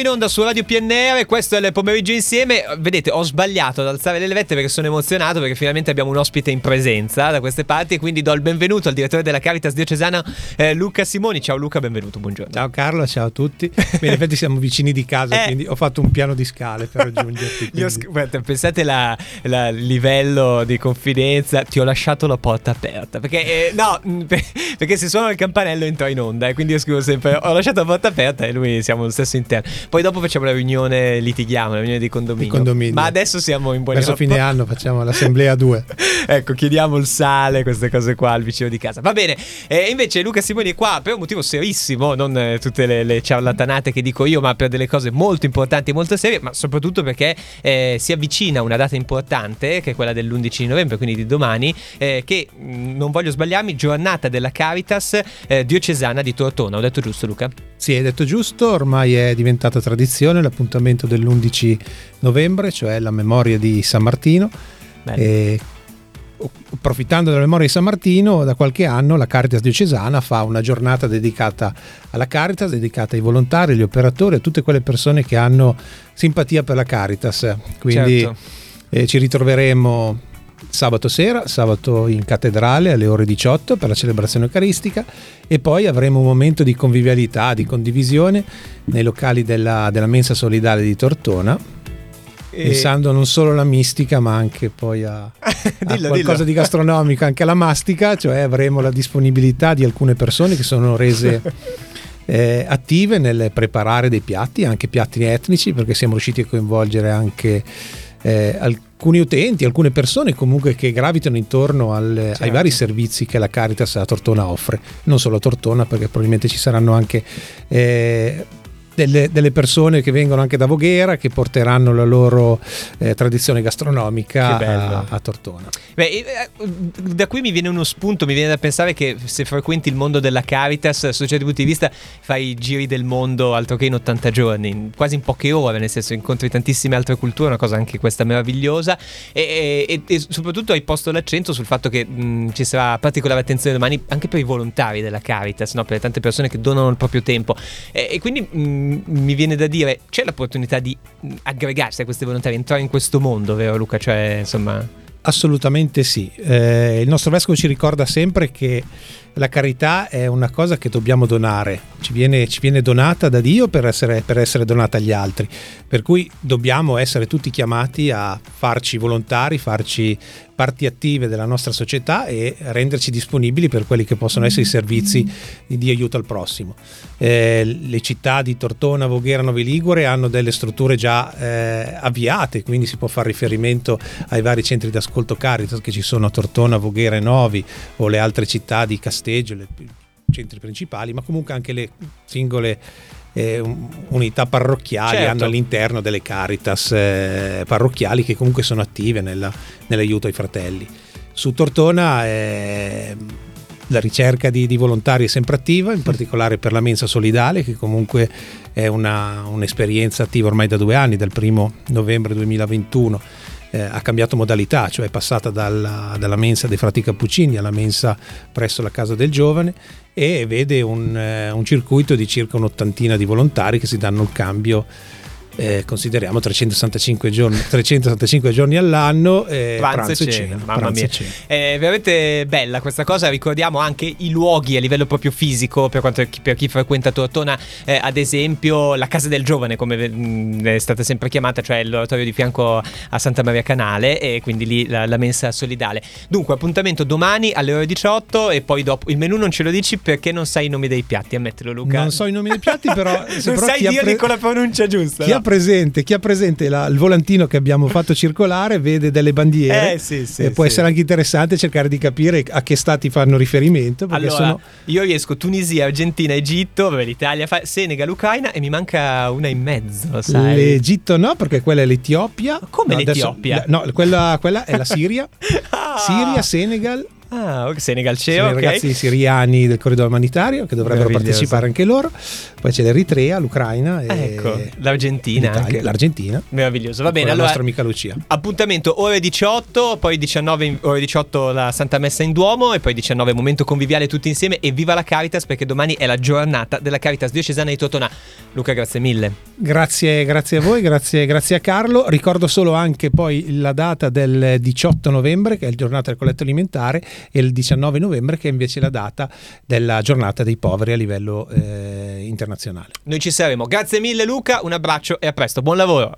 in onda su Radio PNR, questo è il pomeriggio insieme. Vedete, ho sbagliato ad alzare le levette perché sono emozionato perché finalmente abbiamo un ospite in presenza da queste parti quindi do il benvenuto al direttore della Caritas diocesana eh, Luca Simoni. Ciao Luca, benvenuto, buongiorno. Ciao Carlo, ciao a tutti. in effetti siamo vicini di casa, eh. quindi ho fatto un piano di scale per raggiungerti. Io, guarda, pensate il livello di confidenza, ti ho lasciato la porta aperta perché eh, no, perché se suona il campanello entro in onda e quindi io scrivo sempre ho lasciato la porta aperta e lui siamo lo stesso interno. Poi dopo facciamo la riunione, litighiamo, la riunione di condominio. Di condominio. Ma adesso siamo in buoni Verso fine anno facciamo l'assemblea 2. ecco, chiediamo il sale, queste cose qua al vicino di casa. Va bene. E invece Luca Simoni è qua per un motivo serissimo, non eh, tutte le, le ciarlatanate che dico io, ma per delle cose molto importanti e molto serie, ma soprattutto perché eh, si avvicina una data importante, che è quella dell'11 novembre, quindi di domani, eh, che mm, non voglio sbagliarmi, giornata della Caritas eh, diocesana di Tortona. Ho detto giusto, Luca? Sì, hai detto giusto, ormai è diventata tradizione l'appuntamento dell'11 novembre, cioè la memoria di San Martino. E, approfittando della memoria di San Martino, da qualche anno la Caritas diocesana fa una giornata dedicata alla Caritas, dedicata ai volontari, agli operatori, a tutte quelle persone che hanno simpatia per la Caritas. Quindi certo. eh, ci ritroveremo sabato sera, sabato in cattedrale alle ore 18 per la celebrazione eucaristica e poi avremo un momento di convivialità, di condivisione nei locali della, della mensa solidale di Tortona. E... Pensando non solo alla mistica, ma anche poi a, a dillo, qualcosa dillo. di gastronomico, anche alla mastica, cioè avremo la disponibilità di alcune persone che sono rese eh, attive nel preparare dei piatti, anche piatti etnici, perché siamo riusciti a coinvolgere anche eh, alcuni utenti, alcune persone comunque che gravitano intorno al, certo. ai vari servizi che la Caritas a Tortona offre, non solo a Tortona perché probabilmente ci saranno anche eh, delle, delle, persone che vengono anche da Voghera che porteranno la loro eh, tradizione gastronomica a, a, Tortona. Beh, eh, da qui mi viene uno spunto, mi viene da pensare che se frequenti il mondo della Caritas, sotto certi punti di vista, fai i giri del mondo altro che in 80 giorni, quasi in poche ore, nel senso incontri tantissime altre culture, una cosa anche questa meravigliosa e, e, e soprattutto hai posto l'accento sul fatto che mh, ci sarà particolare attenzione domani anche per i volontari della Caritas, no? per le tante persone che donano il proprio tempo e, e quindi mh, mi viene da dire, c'è l'opportunità di aggregarsi a questi volontari, entrare in questo mondo, vero Luca? Cioè, insomma... Assolutamente sì. Eh, il nostro vescovo ci ricorda sempre che la carità è una cosa che dobbiamo donare, ci viene, ci viene donata da Dio per essere, per essere, donata agli altri, per cui dobbiamo essere tutti chiamati a farci volontari, farci parti attive della nostra società e renderci disponibili per quelli che possono essere i servizi di aiuto al prossimo. Eh, le città di Tortona, Voghera, Novi Ligure hanno delle strutture già eh, avviate, quindi si può fare riferimento ai vari centri d'ascolto Caritas che ci sono a Tortona, Voghera e Novi o le altre città di Stage, i centri principali, ma comunque anche le singole eh, unità parrocchiali certo. hanno all'interno delle caritas eh, parrocchiali che comunque sono attive nella, nell'aiuto ai fratelli. Su Tortona eh, la ricerca di, di, volontari è sempre attiva, in particolare per la mensa solidale, che comunque è una, un'esperienza attiva ormai da due anni, dal primo novembre 2021 eh, ha cambiato modalità, cioè è passata dalla, dalla, mensa dei frati cappuccini alla mensa presso la casa del giovane e vede un, eh, un circuito di circa un'ottantina di volontari che si danno il cambio eh, consideriamo 365 giorni, 365 giorni all'anno, eh, pranzo, pranzo, e cena. cena mamma pranzo mia. Cena. È veramente bella questa cosa, ricordiamo anche i luoghi a livello proprio fisico, per, quanto, per chi frequenta Tortona, eh, ad esempio la Casa del Giovane, come mh, è stata sempre chiamata, cioè l'oratorio di fianco a Santa Maria Canale e quindi lì la, la mensa solidale. Dunque, appuntamento domani alle ore 18 e poi dopo il menù non ce lo dici perché non sai i nomi dei piatti, ammettilo Luca. Non so i nomi dei piatti, però... non sai dirli pre- con la pronuncia giusta. Chi no? ha presente, chi ha presente la, il volantino che abbiamo fatto circolare vede delle bandiere. Eh, sì, sì, e può sì. essere anche interessante cercare di capire a che stati fanno riferimento. Allora, sono... io riesco Tunisia, Argentina, Egitto, l'Italia, fa Senegal, Ucraina e mi manca una in mezzo. Sai? L'Egitto no, perché quella è l'Etiopia. come no, l'Etiopia? Adesso, no, quella, quella, è la Siria. ah. Siria, Senegal. Ah, Senegal c'è, Sono i ragazzi siriani del corridoio umanitario che dovrebbero partecipare anche loro. Poi c'è l'Eritrea, l'Ucraina e Ecco, l'Argentina anche. l'Argentina. Meraviglioso, va bene. con la Allora, nostra amica Lucia. appuntamento ore 18, poi 19, in- ore 18 la Santa Messa in Duomo e poi 19 momento conviviale tutti insieme e viva la Caritas perché domani è la giornata della Caritas diocesana di Totona. Luca, grazie mille. Grazie, grazie a voi, grazie, grazie a Carlo. Ricordo solo anche poi la data del 18 novembre, che è il giornata del colletto alimentare, e il 19 novembre, che è invece la data della giornata dei poveri a livello eh, internazionale. Noi ci saremo. Grazie mille Luca, un abbraccio e a presto. Buon lavoro.